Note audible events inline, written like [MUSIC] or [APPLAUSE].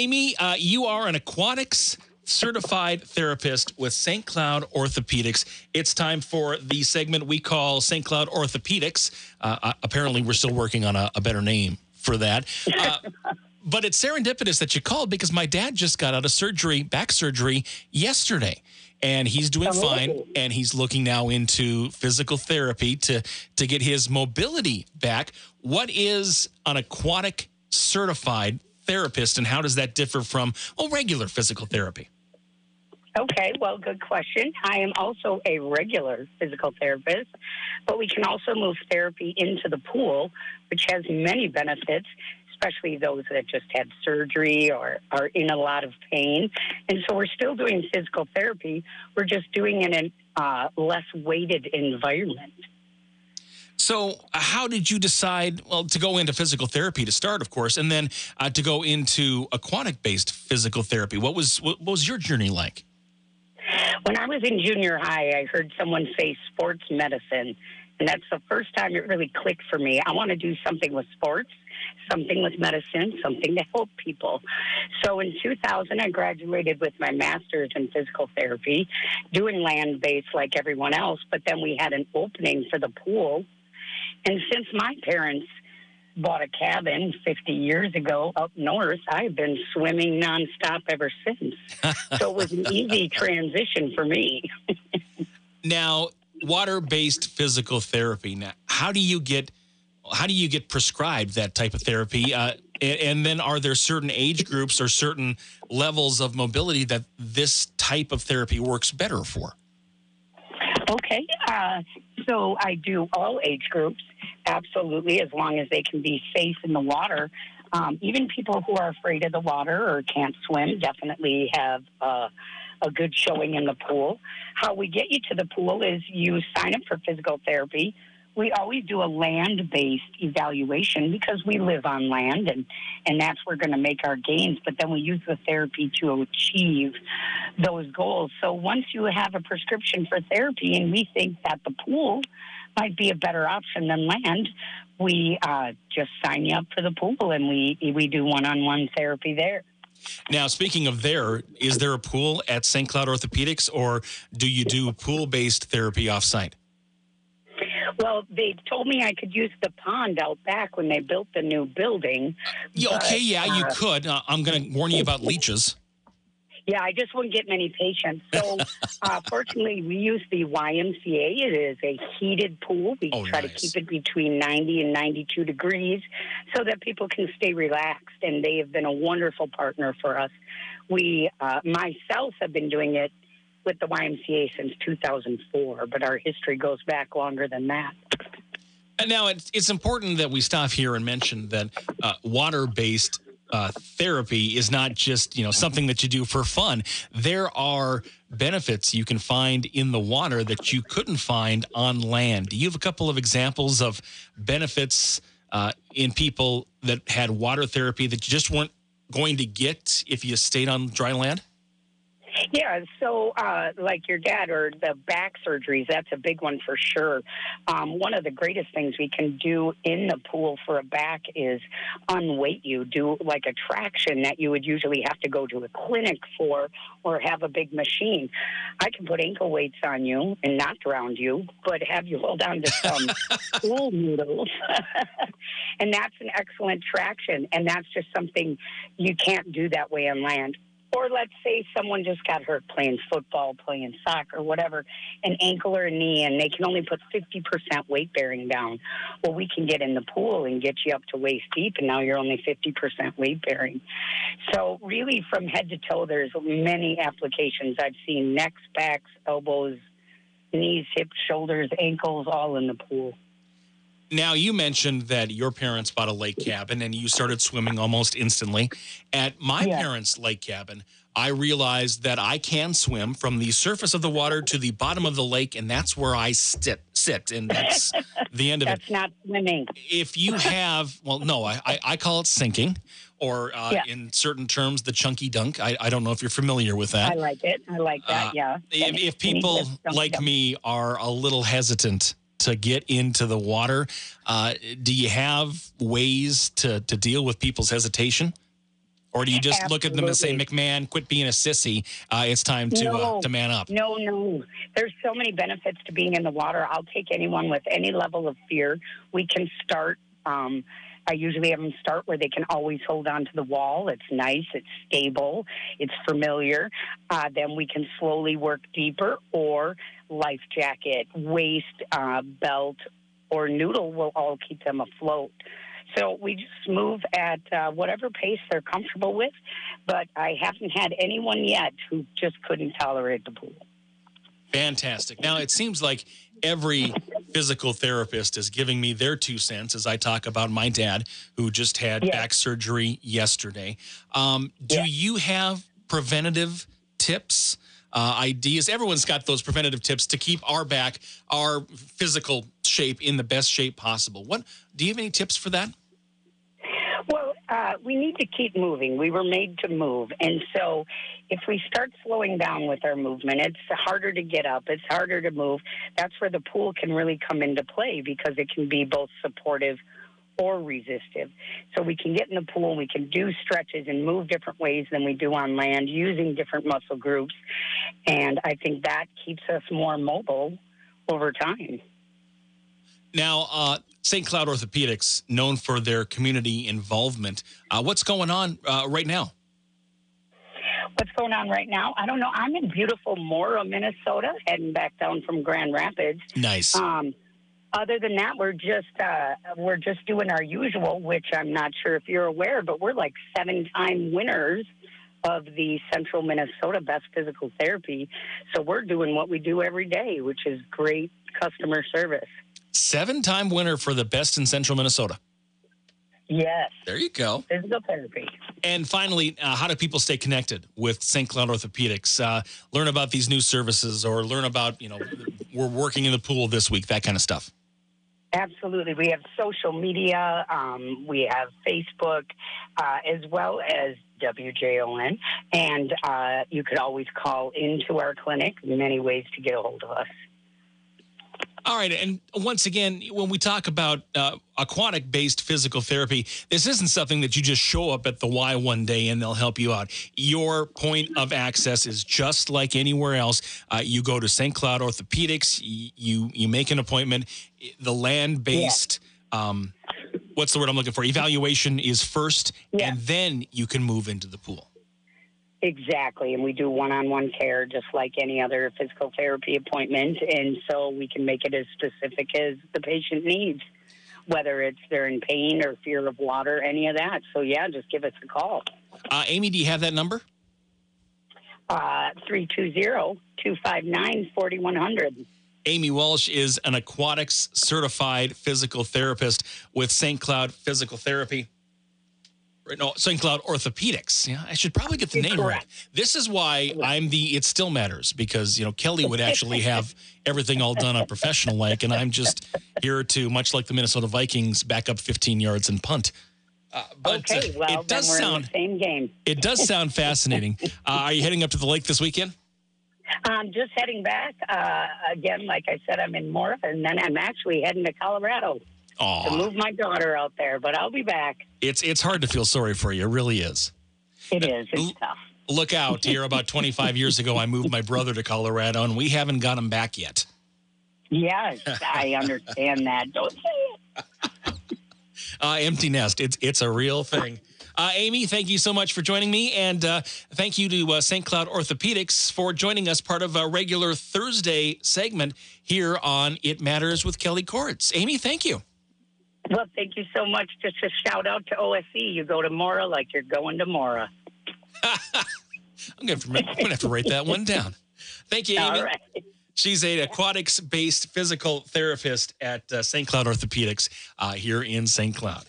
Amy, uh, you are an aquatics certified therapist with St. Cloud Orthopedics. It's time for the segment we call St. Cloud Orthopedics. Uh, uh, apparently, we're still working on a, a better name for that. Uh, [LAUGHS] but it's serendipitous that you called because my dad just got out of surgery, back surgery, yesterday. And he's doing fine, and he's looking now into physical therapy to to get his mobility back. What is an aquatic certified therapist, and how does that differ from well regular physical therapy? Okay, well, good question. I am also a regular physical therapist, but we can also move therapy into the pool, which has many benefits, especially those that just had surgery or are in a lot of pain. And so we're still doing physical therapy, we're just doing it in a uh, less weighted environment. So, how did you decide? Well, to go into physical therapy to start, of course, and then uh, to go into aquatic-based physical therapy. What was what was your journey like? When I was in junior high, I heard someone say sports medicine, and that's the first time it really clicked for me. I want to do something with sports, something with medicine, something to help people. So in 2000, I graduated with my master's in physical therapy, doing land based like everyone else, but then we had an opening for the pool and since my parents bought a cabin 50 years ago up north, I've been swimming nonstop ever since. [LAUGHS] so it was an easy transition for me. [LAUGHS] now, water-based physical therapy. Now, how do you get how do you get prescribed that type of therapy? Uh, and, and then, are there certain age groups or certain levels of mobility that this type of therapy works better for? Okay, uh, so I do all age groups, absolutely, as long as they can be safe in the water. Um, even people who are afraid of the water or can't swim definitely have uh, a good showing in the pool. How we get you to the pool is you sign up for physical therapy we always do a land based evaluation because we live on land and, and that's where we're going to make our gains. But then we use the therapy to achieve those goals. So once you have a prescription for therapy and we think that the pool might be a better option than land, we uh, just sign you up for the pool and we, we do one on one therapy there. Now, speaking of there, is there a pool at St. Cloud Orthopedics or do you do pool based therapy offsite? Well, they told me I could use the pond out back when they built the new building. Yeah, okay, but, yeah, you uh, could. Uh, I'm going to warn you about leeches. [LAUGHS] Yeah, I just wouldn't get many patients. So, [LAUGHS] uh, fortunately, we use the YMCA. It is a heated pool. We oh, try nice. to keep it between 90 and 92 degrees so that people can stay relaxed. And they have been a wonderful partner for us. We, uh, myself, have been doing it with the YMCA since 2004, but our history goes back longer than that. And now it's, it's important that we stop here and mention that uh, water based uh, therapy is not just you know something that you do for fun. There are benefits you can find in the water that you couldn't find on land. Do you have a couple of examples of benefits uh, in people that had water therapy that you just weren't going to get if you stayed on dry land? Yeah, so uh, like your dad or the back surgeries, that's a big one for sure. Um, one of the greatest things we can do in the pool for a back is unweight you, do like a traction that you would usually have to go to a clinic for or have a big machine. I can put ankle weights on you and not drown you, but have you hold on to some [LAUGHS] pool noodles. [LAUGHS] and that's an excellent traction. And that's just something you can't do that way on land or let's say someone just got hurt playing football, playing soccer, whatever, an ankle or a knee, and they can only put 50% weight bearing down. Well, we can get in the pool and get you up to waist deep, and now you're only 50% weight bearing. So, really, from head to toe, there's many applications. I've seen necks, backs, elbows, knees, hips, shoulders, ankles, all in the pool. Now, you mentioned that your parents bought a lake cabin and you started swimming almost instantly. At my yeah. parents' lake cabin, I realized that I can swim from the surface of the water to the bottom of the lake, and that's where I sit. Sit, and that's [LAUGHS] the end of that's it. That's not swimming. If you [LAUGHS] have, well, no, I, I, I call it sinking, or uh, yeah. in certain terms, the chunky dunk. I, I don't know if you're familiar with that. I like it. I like that. Uh, yeah. If, if people like me are a little hesitant to get into the water. Uh, do you have ways to, to deal with people's hesitation? Or do you just look at them and say, McMahon, quit being a sissy? Uh, it's time to uh, to man up. No, no. There's so many benefits to being in the water. I'll take anyone with any level of fear. We can start. Um, I usually have them start where they can always hold on to the wall. It's nice, it's stable, it's familiar. Uh, then we can slowly work deeper, or life jacket, waist, uh, belt, or noodle will all keep them afloat. So we just move at uh, whatever pace they're comfortable with. But I haven't had anyone yet who just couldn't tolerate the pool. Fantastic. Now it seems like every physical therapist is giving me their two cents as I talk about my dad who just had Yes. back surgery yesterday. Um, do Yes. you have preventative tips, uh, ideas? Everyone's got those preventative tips to keep our back, our physical shape in the best shape possible. What do you have any tips for that? Well, uh, we need to keep moving. We were made to move. And so if we start slowing down with our movement, it's harder to get up, it's harder to move. That's where the pool can really come into play because it can be both supportive or resistive. So we can get in the pool, we can do stretches and move different ways than we do on land using different muscle groups. And I think that keeps us more mobile over time. Now, uh, St. Cloud Orthopedics, known for their community involvement. Uh, what's going on uh, right now? What's going on right now? I don't know. I'm in beautiful Mora, Minnesota, heading back down from Grand Rapids. Nice. Um, other than that, we're just uh, we're just doing our usual, which I'm not sure if you're aware, but we're like seven-time winners of the Central Minnesota Best Physical Therapy. So we're doing what we do every day, which is great customer service. Seven time winner for the best in central Minnesota. Yes, There you go. physical therapy. And finally, uh, how do people stay connected with St. Cloud Orthopedics? Uh, learn about these new services or learn about, you know, we're working in the pool this week, that kind of stuff. Absolutely. We have social media, um, we have Facebook, uh, as well as WJON. And uh, you could always call into our clinic. Many ways to get a hold of us. All right. And once again, when we talk about uh, aquatic based physical therapy, this isn't something that you just show up at the Y one day and they'll help you out. Your point of access is just like anywhere else. Uh, you go to St. Cloud Orthopedics, you, you make an appointment. The land based, um, what's the word I'm looking for? Evaluation is first, Yeah. and then you can move into the pool. Exactly. And we do one on one care just like any other physical therapy appointment. And so we can make it as specific as the patient needs, whether it's they're in pain or fear of water, any of that. So, yeah, just give us a call. Uh, Amy, do you have that number? Uh, 320 259 4100. Amy Walsh is an aquatics certified physical therapist with St. Cloud Physical Therapy. No, St. Cloud Orthopedics. Yeah, I should probably get the name right. This is why I'm the It Still Matters because, you know, Kelly would actually have [LAUGHS] everything all done on professional like, and I'm just here to, much like the Minnesota Vikings, back up 15 yards and punt. Uh, but Okay, well, it does then we're in sound the same game. it does sound [LAUGHS] fascinating. Uh, are you heading up to the lake this weekend? I'm just heading back. Uh, again, like I said, I'm in Mora, and then I'm actually heading to Colorado to Oh, move my daughter out there, but I'll be back. it's it's hard to feel sorry for you. It really is. It is. It's tough. look out here about 25 years ago i moved my brother to colorado and we haven't got him back yet Yes, I understand that. Don't say it. [LAUGHS] uh, empty nest it's it's a real thing uh, amy thank you so much for joining me and uh, thank you to uh, st cloud orthopedics for joining us part of a regular thursday segment here on it matters with kelly Cordes. amy thank you Well, thank you so much. Just a shout out to OSE. You go to Mora like you're going to Mora. [LAUGHS] i'm gonna have to, have to write that one down thank you amy All right. She's a aquatics based physical therapist at uh, St. Cloud Orthopedics uh, here in St. Cloud.